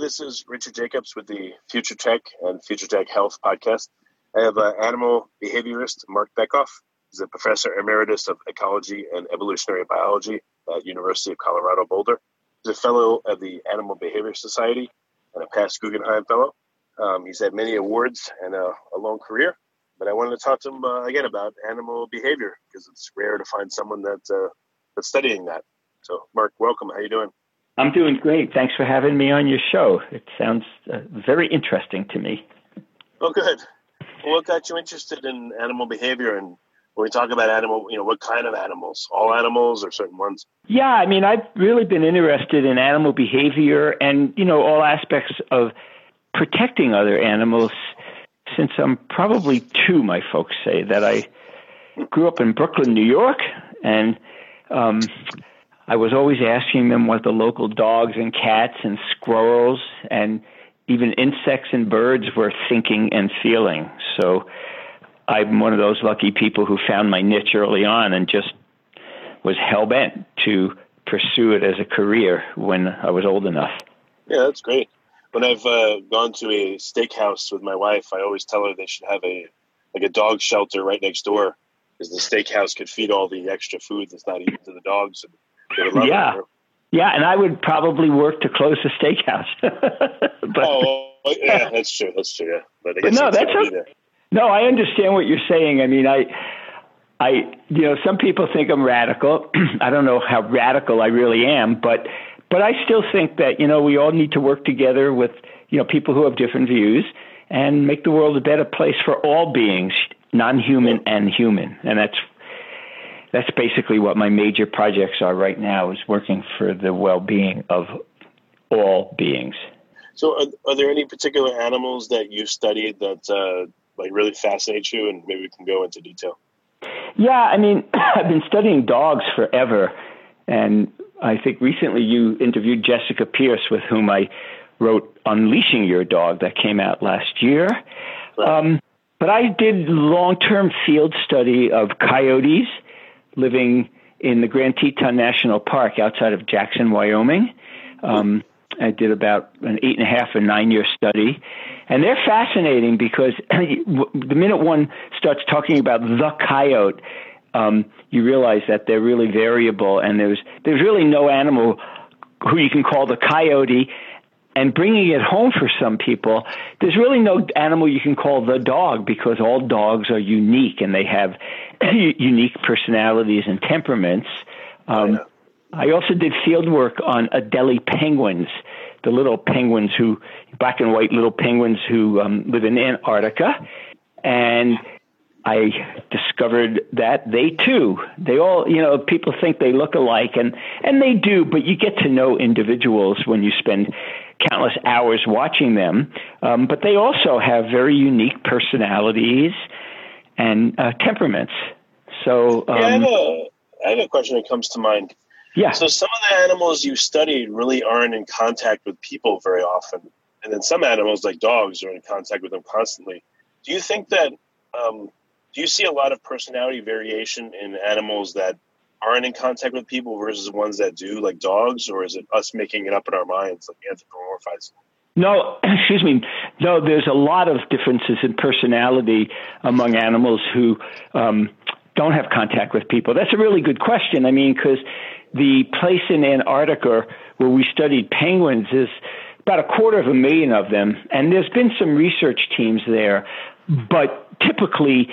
This is Richard Jacobs with the Future Tech and Future Tech Health podcast. I have uh, animal behaviorist Marc Bekoff. He's a professor emeritus of ecology and evolutionary biology at University of Colorado Boulder. He's a fellow of the Animal Behavior Society and a past Guggenheim Fellow. Um, he's had many awards and a, a, long career, but I wanted to talk to him uh, again about animal behavior because it's rare to find someone that, uh, that's studying that. So, Marc, welcome. How you doing? I'm doing great. Thanks for having me on your show. It sounds uh, very interesting to me. Oh, good. Well, what got you interested in animal behavior and when we talk about animal, you know, what kind of animals? All animals or certain ones? Yeah, I mean, I've really been interested in animal behavior and, you know, all aspects of protecting other animals since I'm probably two, my folks say, that I grew up in Brooklyn, New York, and um, I was always asking them what the local dogs and cats and squirrels and even insects and birds were thinking and feeling. So I'm one of those lucky people who found my niche early on and just was hell bent to pursue it as a career when I was old enough. Yeah, that's great. When I've uh, gone to a steakhouse with my wife, I always tell her they should have a like a dog shelter right next door, because the steakhouse could feed all the extra food that's not eaten to the dogs. And yeah, it. yeah, and I would probably work to close the steakhouse. but, oh, yeah, that's true. That's true. Yeah, but, but no, that's a, no, I understand what you're saying. I mean, I, I, you know, some people think I'm radical. I don't know how radical I really am, but, but I still think that you know we all need to work together with you know people who have different views and make the world a better place for all beings, non-human and human, and that's that's basically what my major projects are right now is working for the well-being of all beings. So, are, are there any particular animals that you studied that uh, like really fascinate you, and maybe we can go into detail. Yeah, I mean, I've been studying dogs forever, and I think recently you interviewed Jessica Pierce, with whom I wrote Unleashing Your Dog, that came out last year. Right. Um, but I did long-term field study of coyotes living in the Grand Teton National Park outside of Jackson, Wyoming. Um, I did about an eight and a half or nine year study. And they're fascinating because the minute one starts talking about the coyote, um, you realize that they're really variable, and there's there's really no animal who you can call the coyote. And bringing it home for some people, there's really no animal you can call the dog because all dogs are unique and they have unique personalities and temperaments. Um, I also did field work on Adelie penguins, the little penguins who, black and white little penguins who um, live in Antarctica. And I discovered that they too, they all, you know, people think they look alike and, and they do, but you get to know individuals when you spend countless hours watching them. Um, but they also have very unique personalities and uh, temperaments. So, um, yeah, I have, a, I have a question that comes to mind. Yeah. So some of the animals you studied really aren't in contact with people very often, and then some animals like dogs are in contact with them constantly. Do you think that um, do you see a lot of personality variation in animals that aren't in contact with people versus ones that do, like dogs, or is it us making it up in our minds, like anthropomorphizing? No, excuse me. No, there's a lot of differences in personality among animals who um, don't have contact with people. That's a really good question. I mean, because the place in Antarctica where we studied penguins is about a quarter of a million of them, and there's been some research teams there, but typically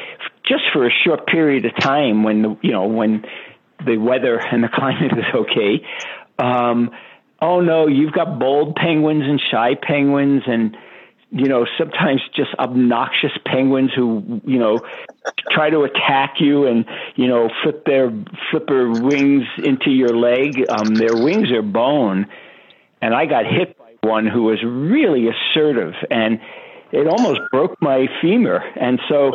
just for a short period of time when the you know when the weather and the climate is okay. Um, oh no, you've got bold penguins and shy penguins and you know, sometimes just obnoxious penguins who, you know, try to attack you and, you know, flip their flipper wings into your leg. Um, their wings are bone. And I got hit by one who was really assertive and it almost broke my femur. And so,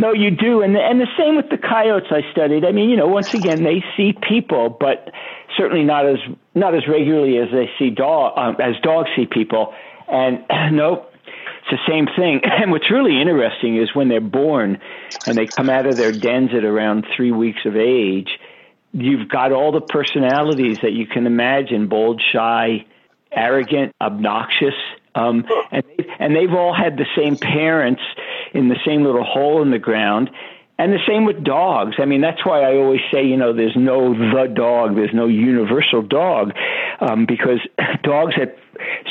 no, you do. And, and the same with the coyotes I studied. I mean, you know, once again, they see people, but certainly not as, not as regularly as they see dog, um, as dogs see people and nope, it's the same thing. And what's really interesting is when they're born and they come out of their dens at around three weeks of age, you've got all the personalities that you can imagine bold, shy, arrogant, obnoxious. Um, and, and they've all had the same parents in the same little hole in the ground. And the same with dogs. I mean, that's why I always say, you know, there's no the dog, there's no universal dog, um, because dogs at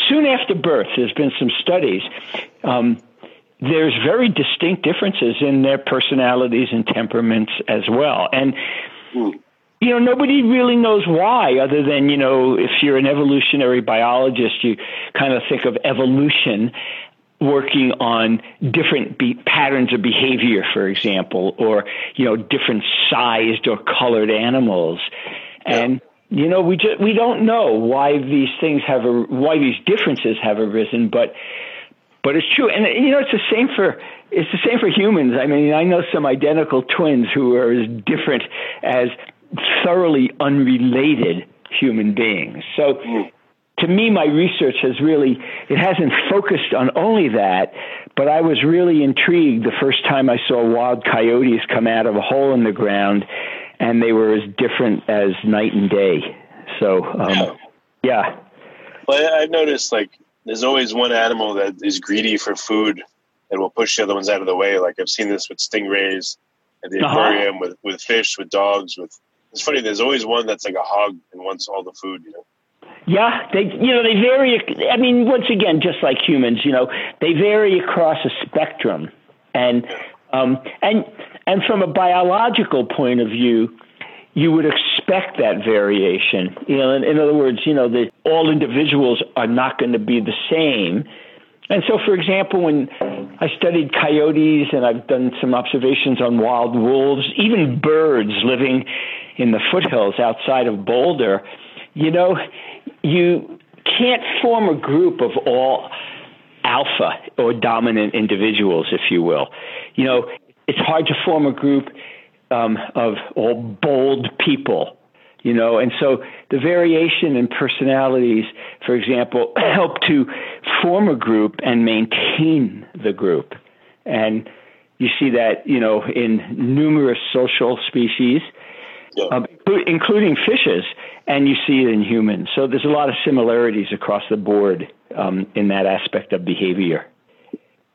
soon after birth, there's been some studies. Um, there's very distinct differences in their personalities and temperaments as well, and. You know, nobody really knows why, other than, you know, if you're an evolutionary biologist, you kind of think of evolution working on different be- patterns of behavior, for example, or you know different sized or colored animals, and you know we just we don't know why these things have a, why these differences have arisen, but but it's true, and you know it's the same for it's the same for humans. I mean, I know some identical twins who are as different as thoroughly unrelated human beings. So mm to me, my research has really, it hasn't focused on only that, but I was really intrigued the first time I saw wild coyotes come out of a hole in the ground and they were as different as night and day. So, um, yeah. Well, I've noticed like there's always one animal that is greedy for food and will push the other ones out of the way. Like I've seen this with stingrays at the uh-huh. aquarium, with, with fish, with dogs, with, it's funny. There's always one that's like a hog and wants all the food, you know? Yeah, they you know they vary. I mean, once again, just like humans, you know, they vary across a spectrum, and um, and and from a biological point of view, you would expect that variation. You know, in, in other words, you know that all individuals are not going to be the same. And so, for example, when I studied coyotes and I've done some observations on wild wolves, even birds living in the foothills outside of Boulder, you know, you can't form a group of all alpha or dominant individuals, if you will. You know, it's hard to form a group um, of all bold people. You know, and so the variation in personalities, for example, help to form a group and maintain the group. And you see that, you know, in numerous social species, yeah. um, including fishes and you see it in humans. So there's a lot of similarities across the board um, in that aspect of behavior.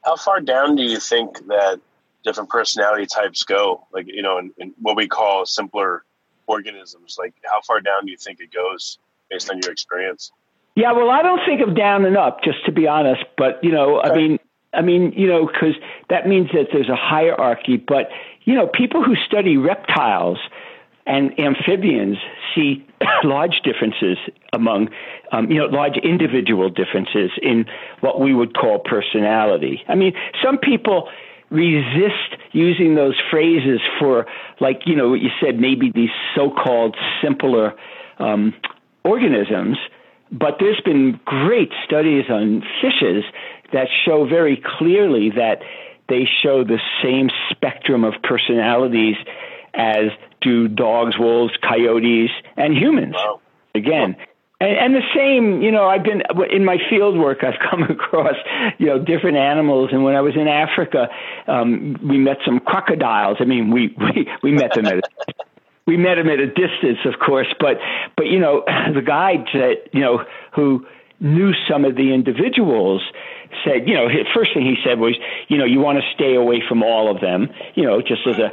How far down do you think that different personality types go? Like, you know, in, in what we call simpler organisms, like how far down do you think it goes based on your experience? Yeah, well, I don't think of down and up, just to be honest. But you know. I mean, I mean, you know, because that means that there's a hierarchy. But you know, people who study reptiles and amphibians see large differences among, um, you know, large individual differences in what we would call personality. I mean, some people resist using those phrases for, like, you know, what you said, maybe these so called simpler um, organisms. But there's been great studies on fishes that show very clearly that they show the same spectrum of personalities as do dogs, wolves, coyotes, and humans. Wow. Again, And, and the same, you know, I've been in my field work. I've come across, you know, different animals. And when I was in Africa, um, we met some crocodiles. I mean, we we we met them at. a, we met them at a distance, of course, but but you know the guide that you know who knew some of the individuals said, you know, his first thing he said was, you know, you want to stay away from all of them, you know, just as a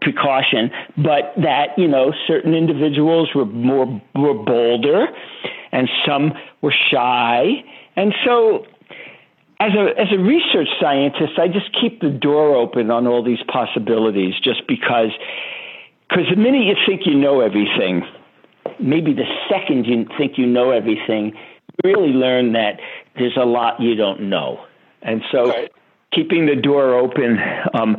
precaution, but that, you know, certain individuals were more were bolder and some were shy. And so as a as a research scientist, I just keep the door open on all these possibilities just because because the minute you think you know everything, maybe the second you think you know everything, you really learn that there's a lot you don't know. And so right. keeping the door open um,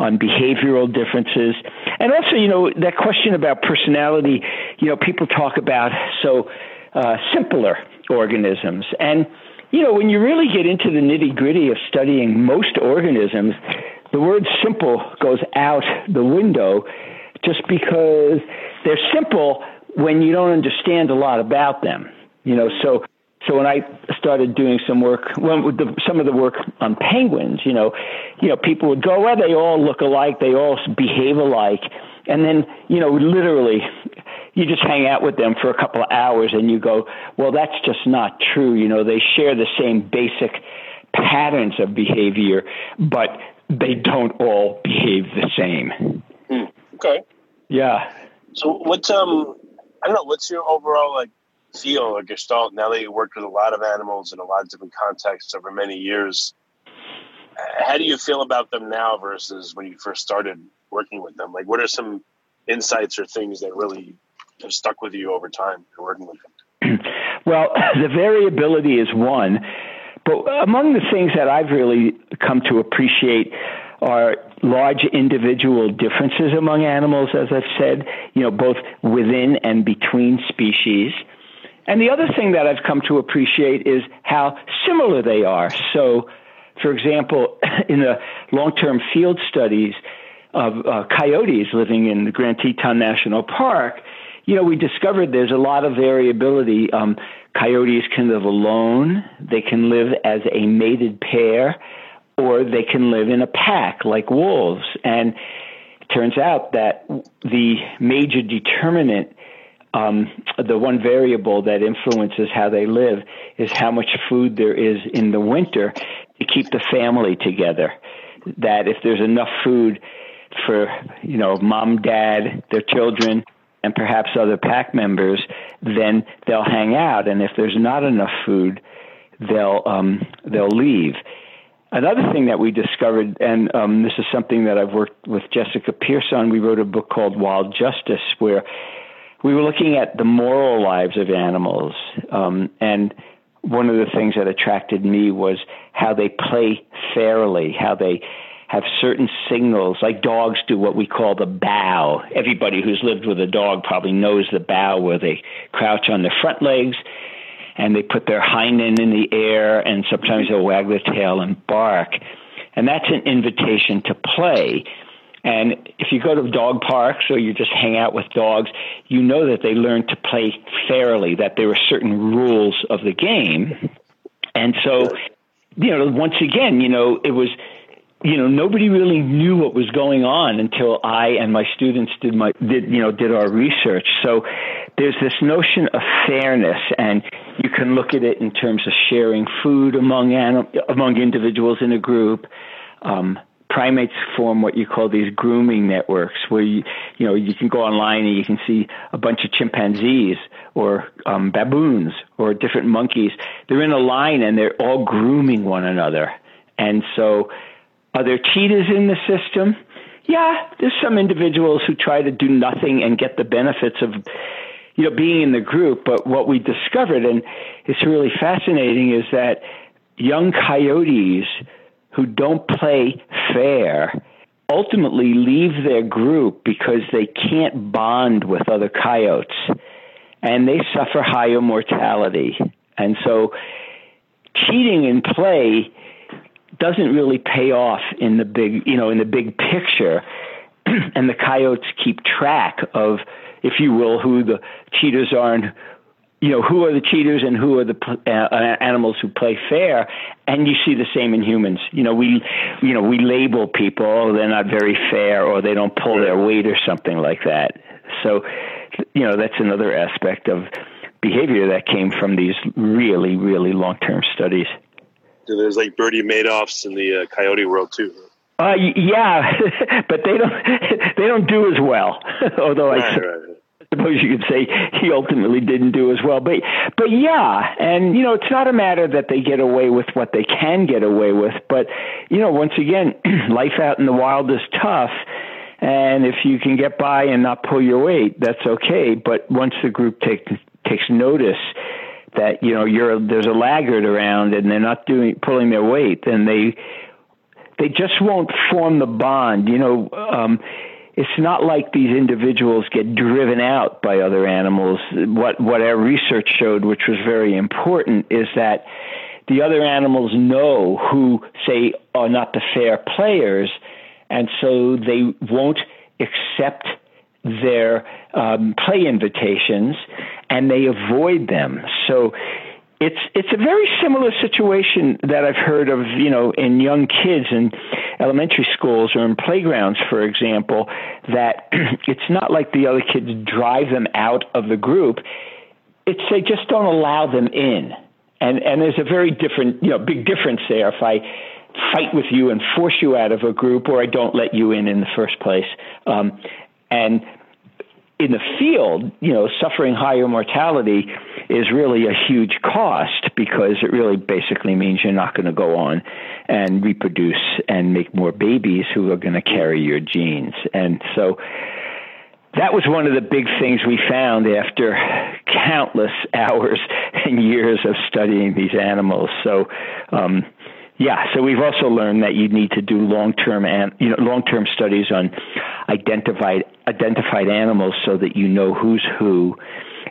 on behavioral differences. And also, you know, that question about personality, you know, people talk about so uh, simpler organisms. And, you know, when you really get into the nitty gritty of studying most organisms, the word simple goes out the window just because they're simple when you don't understand a lot about them. You know, so so when I started doing some work, well, the, some of the work on penguins, you know, you know, people would go, well, they all look alike, they all behave alike, and then, you know, literally, you just hang out with them for a couple of hours, and you go, well, that's just not true. You know, they share the same basic patterns of behavior, but they don't all behave the same. Hmm. Okay. Yeah. So what's um, I don't know, what's your overall like feel or gestalt now that you worked with a lot of animals in a lot of different contexts over many years. How do you feel about them now versus when you first started working with them? Like what are some insights or things that really have stuck with you over time working with them? Well the variability is one but among the things that i've really come to appreciate are large individual differences among animals as i've said you know both within and between species and the other thing that I've come to appreciate is how similar they are. So, for example, in the long term field studies of uh, coyotes living in the Grand Teton National Park, you know, we discovered there's a lot of variability. Um, coyotes can live alone, they can live as a mated pair, or they can live in a pack like wolves. And it turns out that the major determinant um, the one variable that influences how they live is how much food there is in the winter to keep the family together. That if there's enough food for, you know, mom, dad, their children, and perhaps other pack members, then they'll hang out. And if there's not enough food, they'll um, they'll leave. Another thing that we discovered, and um, this is something that I've worked with Jessica Pierce on, we wrote a book called Wild Justice, where we were looking at the moral lives of animals, um, and one of the things that attracted me was how they play fairly, how they have certain signals, like dogs do what we call the bow. Everybody who's lived with a dog probably knows the bow, where they crouch on their front legs and they put their hind end in the air, and sometimes they'll wag their tail and bark. And that's an invitation to play. And if you go to dog parks or you just hang out with dogs, you know that they learn to play fairly, that there are certain rules of the game. And so, you know, once again, you know, it was, you know, nobody really knew what was going on until I and my students did my did you know did our research. So there's this notion of fairness, and you can look at it in terms of sharing food among anim- among individuals in a group. Um, primates form what you call these grooming networks where you you know you can go online and you can see a bunch of chimpanzees or um, baboons or different monkeys. They're in a line and they're all grooming one another. And so are there cheetahs in the system? Yeah there's some individuals who try to do nothing and get the benefits of you know being in the group. But what we discovered and it's really fascinating is that young coyotes who don't play fair ultimately leave their group because they can't bond with other coyotes and they suffer higher mortality. And so cheating in play doesn't really pay off in the big, you know, in the big picture. and the coyotes keep track of, if you will, who the cheaters are and you know who are the cheaters and who are the uh, uh, animals who play fair and you see the same in humans. You know we you know we label people oh, they're not very fair or they don't pull their weight or something like that. So you know that's another aspect of behavior that came from these really really long term studies. So there's like Bernie Madoffs in the uh, coyote world too. Uh, yeah, but they don't they don't do as well. Although right, I, right suppose you could say he ultimately didn't do as well. But but yeah, and you know, it's not a matter that they get away with what they can get away with, but you know, once again, life out in the wild is tough. And if you can get by and not pull your weight, that's okay. But once the group takes takes notice that you know you're there's a laggard around and they're not doing pulling their weight, then they they just won't form the bond. You know, um, it's not like these individuals get driven out by other animals. What what our research showed, which was very important, is that the other animals know who say are not the fair players, and so they won't accept their um, play invitations and they avoid them. So it's it's a very similar situation that I've heard of, you know, in young kids in elementary schools or in playgrounds, for example, that it's not like the other kids drive them out of the group. It's they just don't allow them in. And and there's a very different, you know, big difference there if I fight with you and force you out of a group or I don't let you in in the first place. Um, and in the field, you know, suffering higher mortality is really a huge cost because it really basically means you're not going to go on and reproduce and make more babies who are going to carry your genes. And so that was one of the big things we found after countless hours and years of studying these animals. So, um, yeah, so we've also learned that you need to do long-term and you know long-term studies on identified identified animals so that you know who's who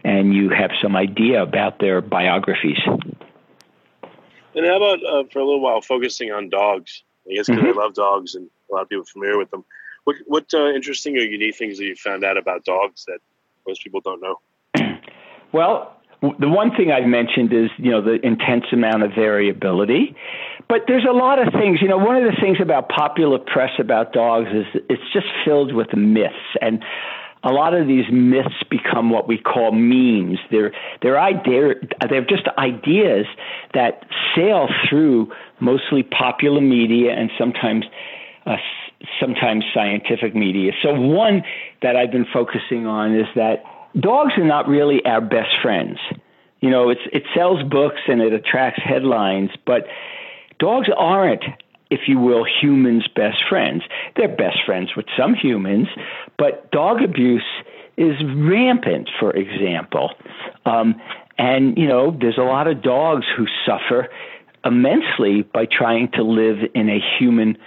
and you have some idea about their biographies. And how about uh, for a little while focusing on dogs? I guess because mm-hmm. I love dogs and a lot of people are familiar with them. What what uh, interesting or unique things that you found out about dogs that most people don't know? Well, the one thing I've mentioned is you know the intense amount of variability, but there's a lot of things. You know, one of the things about popular press about dogs is it's just filled with myths, and a lot of these myths become what we call memes. They're they're idea they're just ideas that sail through mostly popular media and sometimes. Uh, sometimes scientific media. So one that I've been focusing on is that dogs are not really our best friends. You know, it's it sells books and it attracts headlines, but dogs aren't, if you will, humans' best friends. They're best friends with some humans, but dog abuse is rampant, for example. Um, and you know, there's a lot of dogs who suffer immensely by trying to live in a human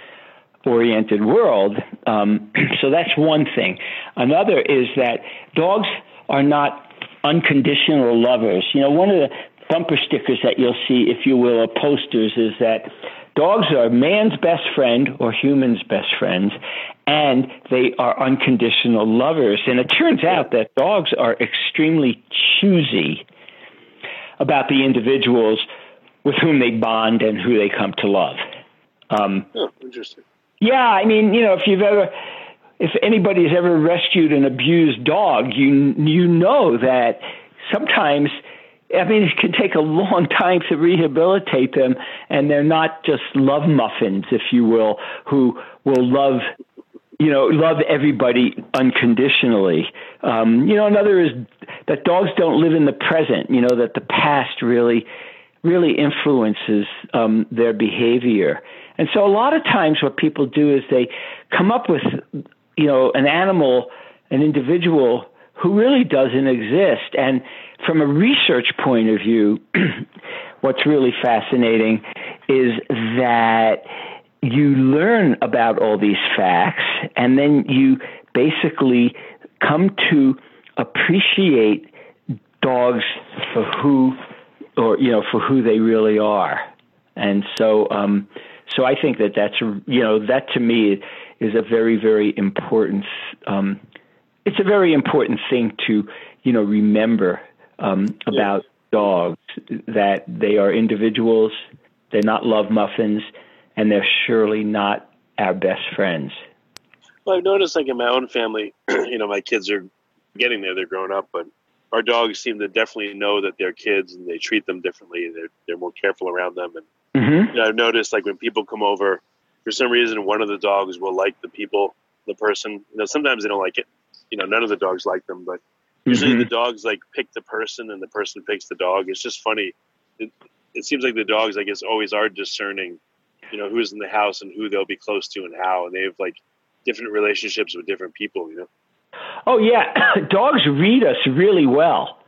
oriented world. Um, so that's one thing. Another is that dogs are not unconditional lovers. You know, one of the bumper stickers that you'll see, if you will, or posters is that dogs are man's best friend or human's best friends, and they are unconditional lovers. And it turns out that dogs are extremely choosy about the individuals with whom they bond and who they come to love. Um, oh, interesting. Yeah, I mean, you know, if you've ever if anybody's ever rescued an abused dog, you you know that sometimes I mean it can take a long time to rehabilitate them and they're not just love muffins if you will who will love you know love everybody unconditionally. Um, you know another is that dogs don't live in the present, you know that the past really really influences um, their behavior. And so a lot of times what people do is they come up with you know, an animal, an individual who really doesn't exist. And from a research point of view, what's really fascinating is that you learn about all these facts and then you basically come to appreciate dogs for who or you know for who they really are and so um so i think that that's you know that to me is a very, very important. Um, it's a very important thing to, you know, remember um, about yeah. dogs that they are individuals, they're not love muffins, and they're surely not our best friends. Well, I've noticed, like in my own family, you know, my kids are getting there; they're growing up, but our dogs seem to definitely know that they're kids, and they treat them differently. They're they're more careful around them, and mm-hmm. you know, I've noticed, like when people come over, for some reason, one of the dogs will like the people, the person. You know, sometimes they don't like it. You know, none of the dogs like them, but usually mm-hmm. the dogs like pick the person, and the person picks the dog. It's just funny. It, it seems like the dogs, I guess, always are discerning. You know, who's in the house and who they'll be close to and how, and they have like different relationships with different people. You know. Oh yeah, dogs read us really well.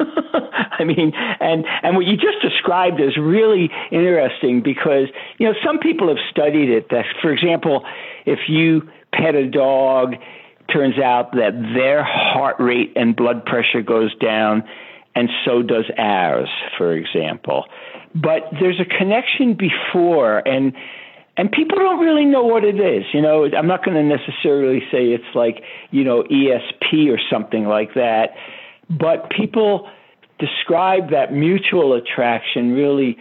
I mean, and and what you just described is really interesting because you know some people have studied it. That, for example, if you pet a dog, turns out that their heart rate and blood pressure goes down, and so does ours, for example. But there's a connection before, and and people don't really know what it is. You know, I'm not going to necessarily say it's like, you know, ESP or something like that, but people describe that mutual attraction really,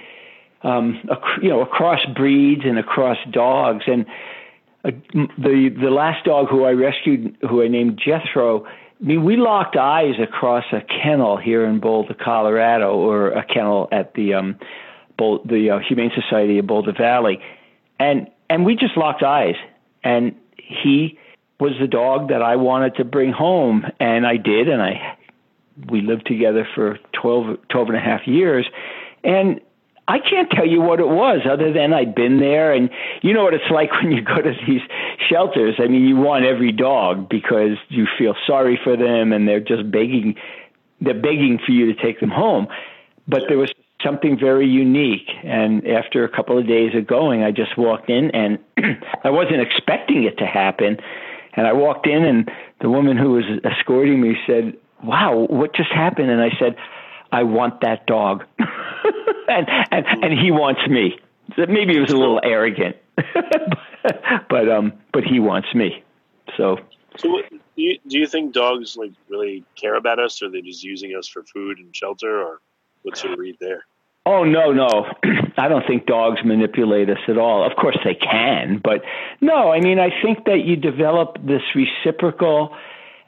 um, ac- you know, across breeds and across dogs. And uh, the the last dog who I rescued, who I named Jethro, I mean, we locked eyes across a kennel here in Boulder, Colorado, or a kennel at the um, Bol- the uh, Humane Society of Boulder Valley. And and we just locked eyes. And he was the dog that I wanted to bring home. And I did and I we lived together for 12, 12 and a half years and I can't tell you what it was other than I'd been there and you know what it's like when you go to these shelters. I mean, you want every dog because you feel sorry for them and they're just begging they're begging for you to take them home. But there was something very unique. And after a couple of days of going, I just walked in and I wasn't expecting it to happen. And I walked in and the woman who was escorting me said, Wow, what just happened? And I said, I want that dog. and, and, and he wants me. So maybe it was a little arrogant, but, um, but he wants me. So, so do you, do you think dogs like really care about us or are they just using us for food and shelter or What's your read there? Oh no, no. I don't think dogs manipulate us at all. Of course they can, but no, I mean I think that you develop this reciprocal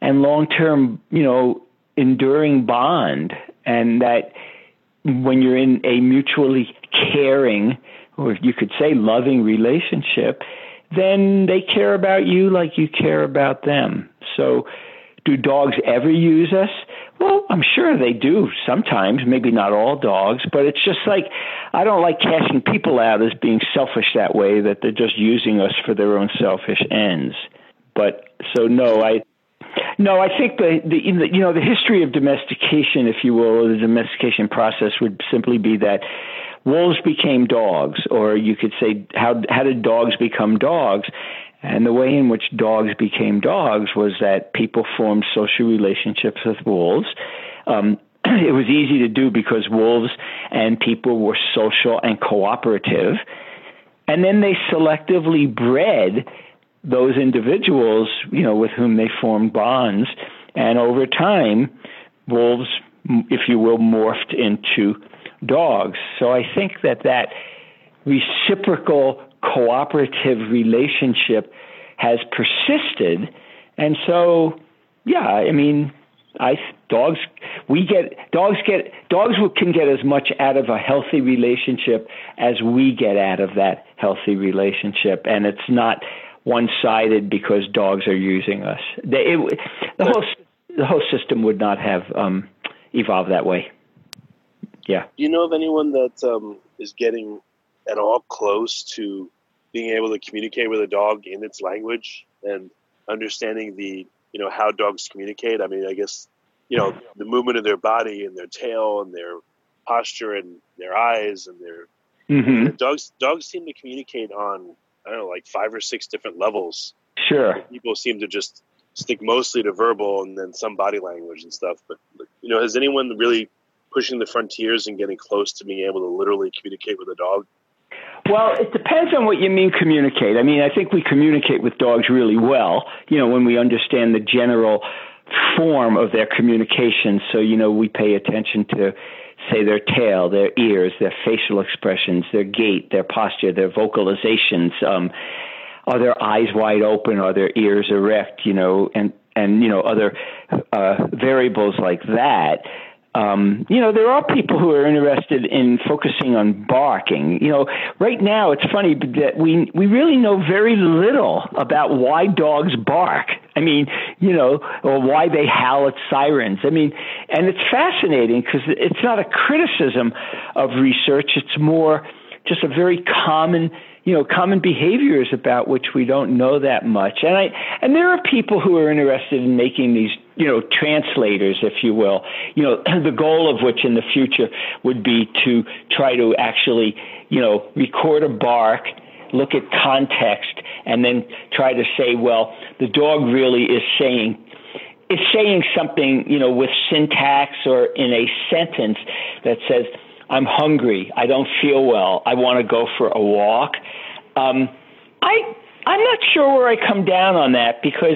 and long-term, you know, enduring bond and that when you're in a mutually caring or you could say loving relationship, then they care about you like you care about them. So do dogs ever use us? Well, I'm sure they do sometimes, maybe not all dogs, but it's just like I don't like casting people out as being selfish that way that they're just using us for their own selfish ends. But so no, I no, I think the, the you know the history of domestication, if you will, or the domestication process would simply be that wolves became dogs, or you could say how how did dogs become dogs? And the way in which dogs became dogs was that people formed social relationships with wolves. Um, it was easy to do because wolves and people were social and cooperative. And then they selectively bred those individuals, you know, with whom they formed bonds. And over time, wolves, if you will, morphed into dogs. So I think that that reciprocal cooperative relationship has persisted. And so, yeah, I mean, I dogs we get dogs get dogs can get as much out of a healthy relationship as we get out of that healthy relationship, and it's not one sided because dogs are using us. They, it, the whole the whole system would not have um, evolved that way. Yeah. Do you know of anyone that um, is getting at all close to being able to communicate with a dog in its language and understanding the you know how dogs communicate. I mean, I guess you know the movement of their body and their tail and their posture and their eyes and their mm-hmm. dogs. Dogs seem to communicate on I don't know like five or six different levels. Sure, people seem to just stick mostly to verbal and then some body language and stuff. But you know, has anyone really pushing the frontiers and getting close to being able to literally communicate with a dog? Well, it depends on what you mean communicate. I mean, I think we communicate with dogs really well, you know, when we understand the general form of their communication. So, you know, we pay attention to, say, their tail, their ears, their facial expressions, their gait, their posture, their vocalizations. Um, are their eyes wide open? Are their ears erect? You know, and and you know other uh, variables like that. Um, you know, there are people who are interested in focusing on barking. You know, right now it's funny that we we really know very little about why dogs bark. I mean, you know, or why they howl at sirens. I mean, and it's fascinating because it's not a criticism of research. It's more just a very common you know common behaviors about which we don't know that much. And i and there are people who are interested in making these you know translators if you will. You know the goal of which in the future would be to try to actually you know record a bark look at context and then try to say well the dog really is saying is saying something you know with syntax or in a sentence that says I'm hungry. I don't feel well. I want to go for a walk. Um, I I'm not sure where I come down on that because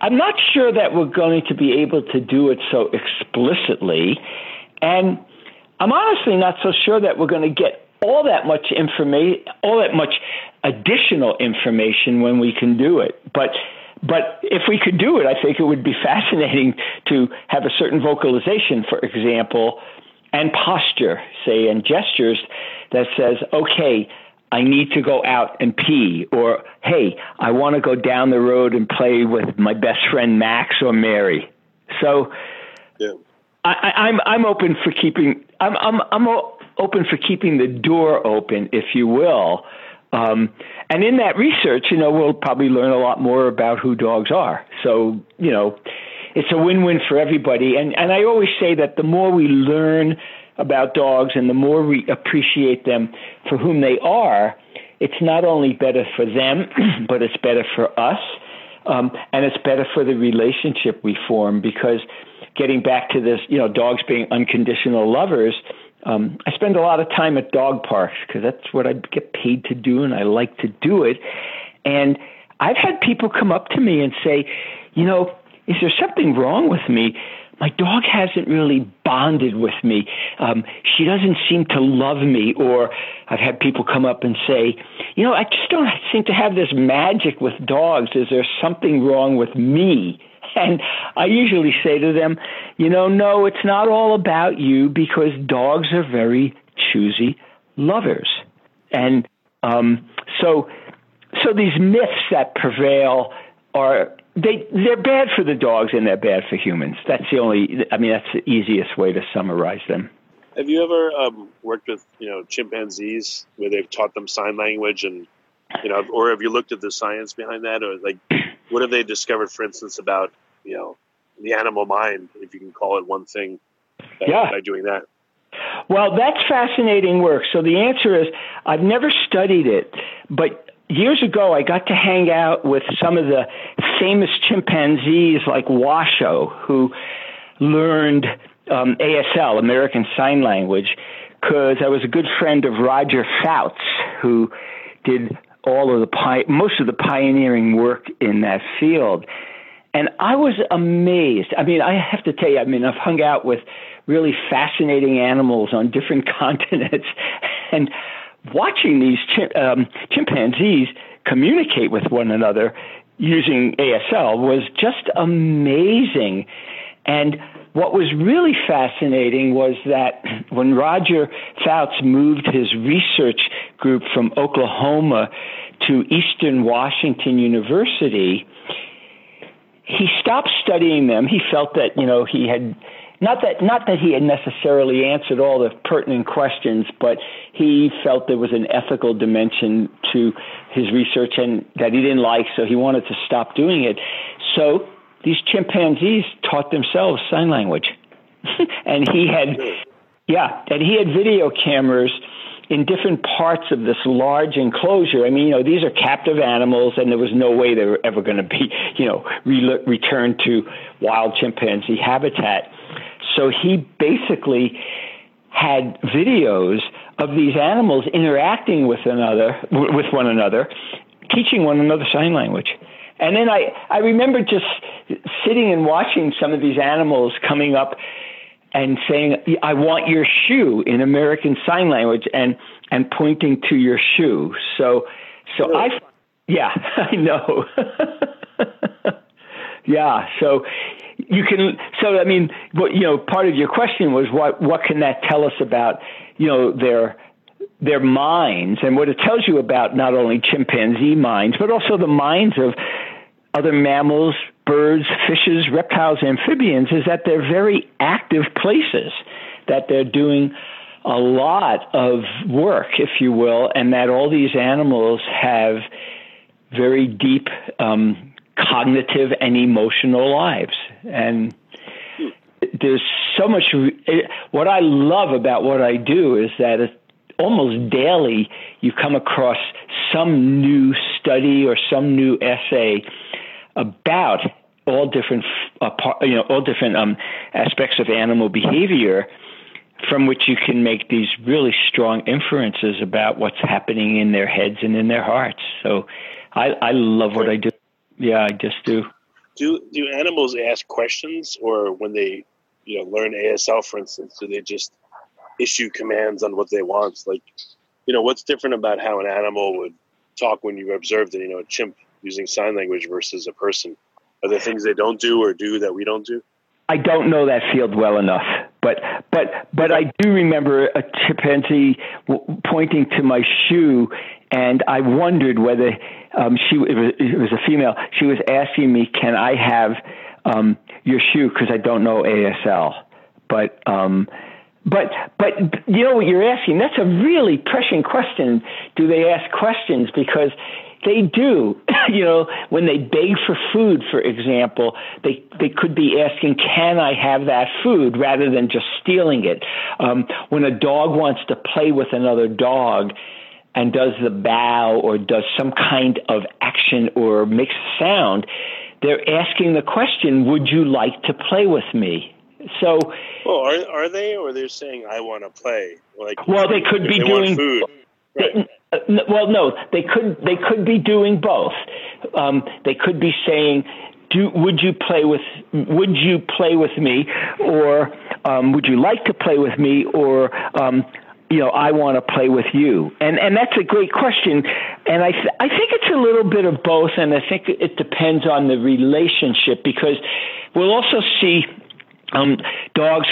I'm not sure that we're going to be able to do it so explicitly, and I'm honestly not so sure that we're going to get all that much information, all that much additional information when we can do it. But but if we could do it, I think it would be fascinating to have a certain vocalization, for example, and posture, say, and gestures that says, okay, I need to go out and pee, or hey, I want to go down the road and play with my best friend Max or Mary. So, yeah. I, I'm I'm open for keeping I'm I'm I'm open for keeping the door open, if you will. Um, and in that research, you know, we'll probably learn a lot more about who dogs are. So, you know, it's a win-win for everybody. And and I always say that the more we learn about dogs and the more we appreciate them for whom they are, it's not only better for them, but it's better for us. Um, and it's better for the relationship we form because getting back to this, you know, dogs being unconditional lovers, um, I spend a lot of time at dog parks because that's what I get paid to do and I like to do it. And I've had people come up to me and say, you know, is there something wrong with me? My dog hasn't really bonded with me. Um, she doesn't seem to love me. Or I've had people come up and say, you know, I just don't seem to have this magic with dogs. Is there something wrong with me? And I usually say to them, you know, no, it's not all about you because dogs are very choosy lovers. And um, so, so these myths that prevail are they they're bad for the dogs and they're bad for humans. That's the only. I mean, that's the easiest way to summarize them. Have you ever um, worked with you know chimpanzees where they've taught them sign language and you know, or have you looked at the science behind that, or like what have they discovered, for instance, about you know the animal mind, if you can call it one thing, by, yeah. by doing that? Well, that's fascinating work. So the answer is I've never studied it, but years ago, I got to hang out with some of the famous chimpanzees like Washoe, who learned um, ASL, American Sign Language, because I was a good friend of Roger Fouts, who did all of the most of the pioneering work in that field. And I was amazed. I mean, I have to tell you, I mean, I've hung out with really fascinating animals on different continents, and watching these chim- um, chimpanzees communicate with one another using ASL was just amazing. And what was really fascinating was that when Roger Fouts moved his research group from Oklahoma to Eastern Washington University, he stopped studying them. He felt that, you know, he had not that not that he had necessarily answered all the pertinent questions, but he felt there was an ethical dimension to his research and that he didn't like, so he wanted to stop doing it. So these chimpanzees taught themselves sign language, and he had, yeah, and he had video cameras in different parts of this large enclosure. I mean, you know, these are captive animals, and there was no way they were ever going to be, you know, re- returned to wild chimpanzee habitat. So he basically had videos of these animals interacting with another with one another, teaching one another sign language. And then I, I remember just sitting and watching some of these animals coming up and saying, I want your shoe in American Sign Language and, and pointing to your shoe. So, so really? I, yeah, I know. yeah. So you can, so I mean, what, you know, part of your question was what, what can that tell us about, you know, their, their minds and what it tells you about not only chimpanzee minds, but also the minds of other mammals, birds, fishes, reptiles, amphibians, is that they're very active places, that they're doing a lot of work, if you will, and that all these animals have very deep um, cognitive and emotional lives. And there's so much. What I love about what I do is that almost daily you come across some new study or some new essay about all different, uh, you know, all different um, aspects of animal behavior, from which you can make these really strong inferences about what's happening in their heads and in their hearts. So, I, I love what I do. Yeah, I just do. Do do animals ask questions, or when they, you know, learn ASL, for instance, do they just issue commands on what they want? Like, you know, what's different about how an animal would talk when you observed it? You know, a chimp using sign language versus a person? Are there things they don't do or do that we don't do? I don't know that field well enough, but but but I do remember a chimpanzee w- pointing to my shoe, and I wondered whether um, she it was, it was, a female. She was asking me, "Can I have um, your shoe?" Because I don't know ASL, but. Um, but but you know what you're asking? That's a really pressing question. Do they ask questions? Because they do. you know, when they beg for food, for example, they they could be asking, "Can I have that food?" rather than just stealing it. Um, when a dog wants to play with another dog and does the bow or does some kind of action or makes a sound, they're asking the question, "Would you like to play with me?" So, well, are are they, or they're saying, "I want to play"? Like, well, they could be doing food. Right. Uh, well, no, they could they could be doing both. Um, they could be saying, "Do would you play with would you play with me, or um, would you like to play with me, or um, you know, I want to play with you?" And and that's a great question, and I th- I think it's a little bit of both, and I think it depends on the relationship because we'll also see um, dogs,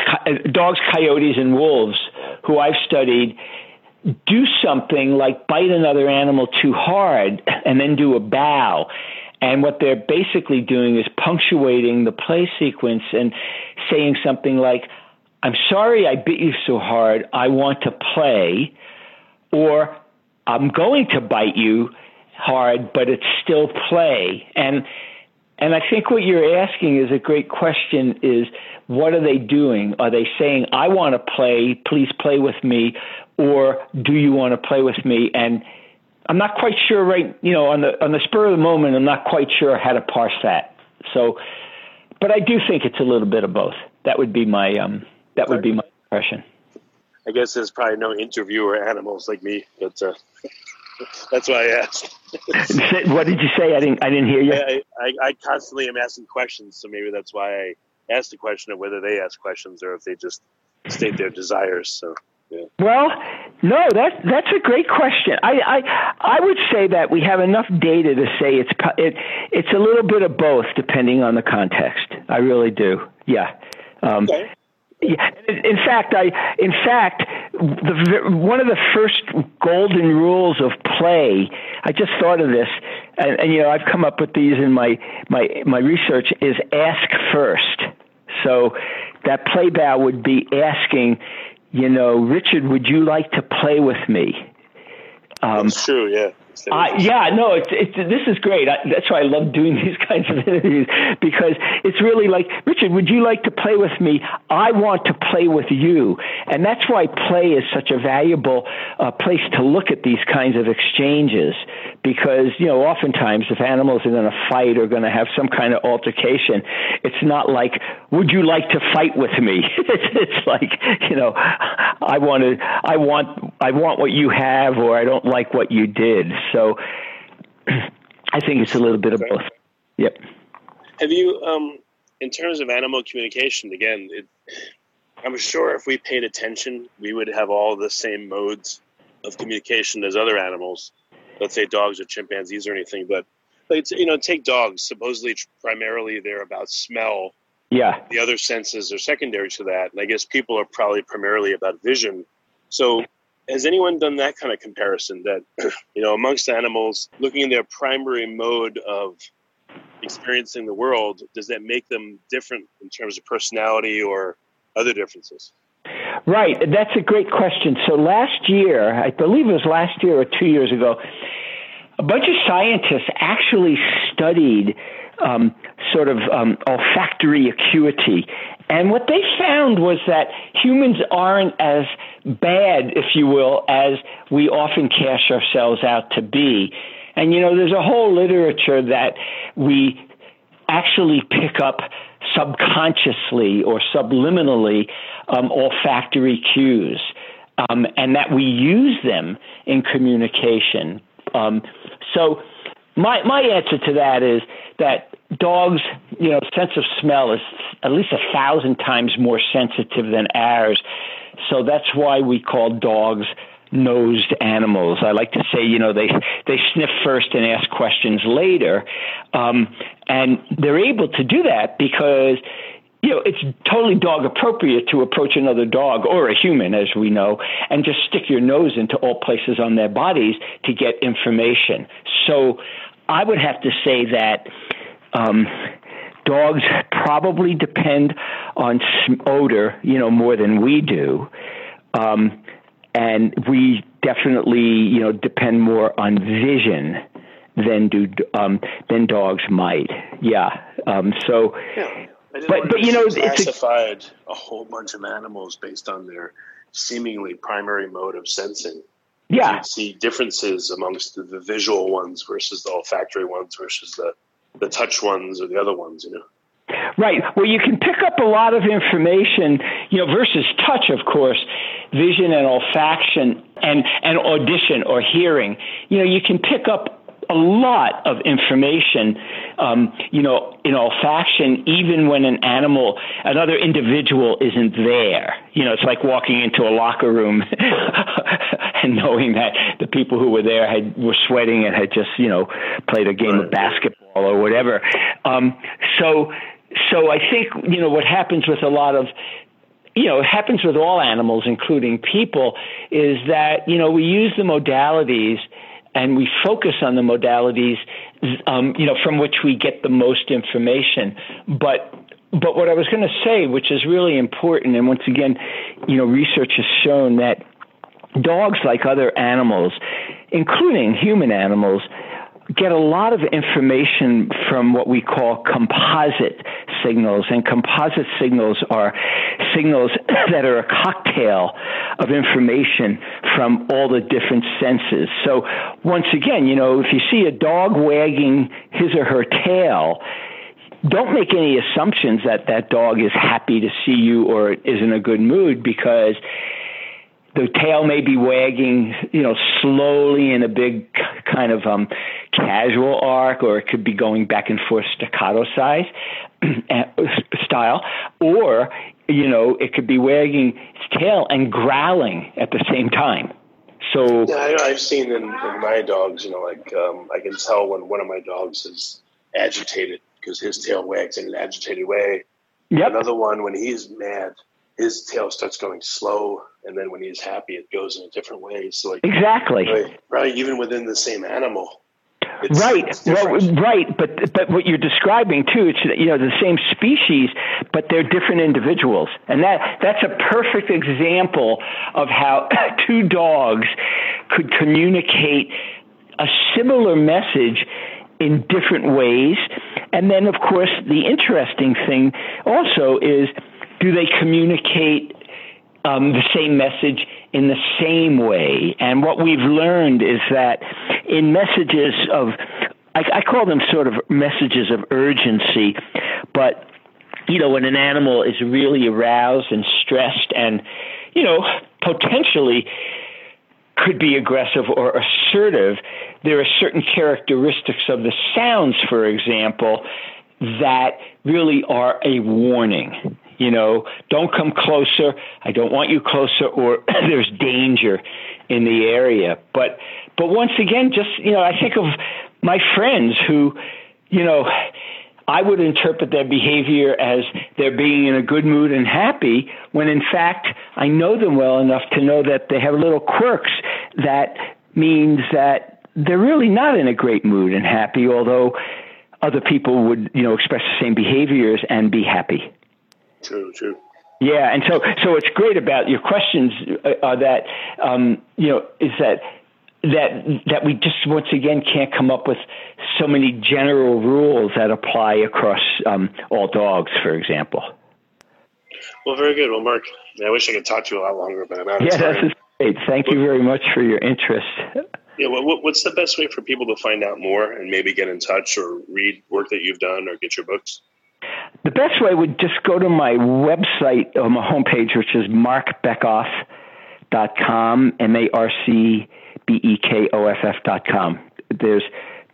dogs, coyotes, and wolves who I've studied do something like bite another animal too hard and then do a bow. And what they're basically doing is punctuating the play sequence and saying something like, I'm sorry I bit you so hard. I want to play. Or I'm going to bite you hard, but it's still play. And and I think what you're asking is a great question is what are they doing? Are they saying, I want to play, please play with me, or do you want to play with me? And I'm not quite sure right, you know, on the on the spur of the moment, I'm not quite sure how to parse that. So, but I do think it's a little bit of both. That would be my um, that would be my impression. I guess there's probably no interviewer animals like me, but uh, that's why I asked. what did you say? I didn't I didn't hear you. I, I, I constantly am asking questions, so maybe that's why I asked the question of whether they ask questions or if they just state their desires. So. Yeah. Well, no, that that's a great question. I, I I would say that we have enough data to say it's it it's a little bit of both depending on the context. I really do. Yeah. Um, okay. Yeah, in fact, I in fact the, one of the first golden rules of play. I just thought of this, and, and you know I've come up with these in my my my research. Is ask first. So that play bow would be asking, you know, Richard, would you like to play with me? Um, That's true, yeah. Uh, yeah, no, it's, it's, this is great. I, that's why I love doing these kinds of interviews because it's really like, Richard, would you like to play with me? I want to play with you. And that's why play is such a valuable uh, place to look at these kinds of exchanges because, you know, oftentimes if animals are going to fight or going to have some kind of altercation, it's not like, would you like to fight with me? it's, it's like, you know, I want to, I want, I want what you have or I don't like what you did. So I think it's a little bit of both. Yep. Have you, um, in terms of animal communication, again, it, I'm sure if we paid attention, we would have all the same modes of communication as other animals. Let's say dogs or chimpanzees or anything, but like, you know, take dogs. Supposedly, primarily, they're about smell. Yeah. The other senses are secondary to that, and I guess people are probably primarily about vision. So, has anyone done that kind of comparison? That you know, amongst animals, looking at their primary mode of experiencing the world, does that make them different in terms of personality or other differences? Right, that's a great question. So last year, I believe it was last year or two years ago, a bunch of scientists actually studied um, sort of um, olfactory acuity. And what they found was that humans aren't as bad, if you will, as we often cast ourselves out to be. And you know, there's a whole literature that we actually pick up subconsciously or subliminally um, olfactory cues, um, and that we use them in communication. Um, so, my my answer to that is that dogs, you know, sense of smell is at least a thousand times more sensitive than ours. So that's why we call dogs nosed animals. I like to say, you know, they they sniff first and ask questions later, um, and they're able to do that because you know, it's totally dog appropriate to approach another dog or a human, as we know, and just stick your nose into all places on their bodies to get information. So I would have to say that um, dogs probably depend on odor, you know, more than we do. Um, and we definitely, you know, depend more on vision than do um, than dogs might. Yeah. Um, so. Yeah but but you know, classified it's a, a whole bunch of animals based on their seemingly primary mode of sensing. Yeah, you see differences amongst the, the, visual ones versus the olfactory ones versus the the touch ones or the other ones. You know. Right. Well, you can pick up a lot of information, you know, versus touch, of course, vision and olfaction and, and audition or hearing. You know, you can pick up a lot of information, um, you know, in olfaction, even when an animal, another individual isn't there. You know, it's like walking into a locker room and knowing that the people who were there had were sweating and had just, you know, played a game of basketball or whatever. Um, so, so I think you know what happens with a lot of you know, it happens with all animals, including people, is that, you know, we use the modalities and we focus on the modalities, um, you know, from which we get the most information. But but what I was going to say, which is really important, and once again, you know, research has shown that dogs, like other animals, including human animals, get a lot of information from what we call composite signals. And composite signals are signals that are a cocktail of information from all the different senses. So, once again, you know, if you see a dog wagging his or her tail, don't make any assumptions that that dog is happy to see you or is in a good mood because the tail may be wagging, you know, slowly in a big kind of um, casual arc, or it could be going back and forth staccato size style, or you know, it could be wagging its tail and growling at the same time. So yeah, I, have seen in, in, my dogs, you know, like um, I can tell when one of my dogs is agitated because his tail wags in an agitated way. Yep. Another one when he's mad his tail starts going slow, and then when he's happy, it goes in a different way. So like exactly right, right even within the same animal. It's, right, it's well, right, but but what you're describing too, it's you know the same species, but they're different individuals, and that that's a perfect example of how two dogs could communicate a similar message in different ways. And then, of course, the interesting thing also is do they communicate um, the same message in the same way? And what we've learned is that in messages of, I, I call them sort of messages of urgency, but you know, when an animal is really aroused and stressed and, you know, potentially could be aggressive or assertive, there are certain characteristics of the sounds, for example, that really are a warning. You know, don't come closer. I don't want you closer, or there's danger in the area. But, but once again, just you know, I think of my friends who, you know, I would interpret their behavior as they're being in a good mood and happy, when in fact I know them well enough to know that they have little quirks that means that they're really not in a great mood and happy, although other people would, you know, express the same behaviors and be happy. True, true. Yeah, and so so what's great about your questions uh, are that um, you know is that that that we just once again can't come up with so many general rules that apply across um, all dogs, for example. Well, very good. Well, Marc, I wish I could talk to you a lot longer, but I'm out of yeah, time. that's great. Thank you very much for your interest. Yeah, well, what's the best way for people to find out more and maybe get in touch or read work that you've done or get your books? The best way would just go to my website or my homepage, which is marcbekoff.com, M A R C B E K O F F dot com. There's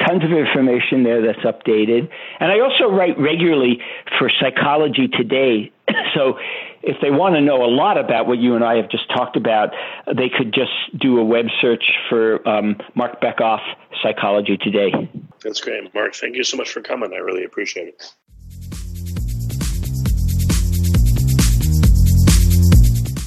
tons of information there that's updated. And I also write regularly for Psychology Today. so if they want to know a lot about what you and I have just talked about, they could just do a web search for um, Marc Bekoff Psychology Today. That's great. Mark, thank you so much for coming. I really appreciate it.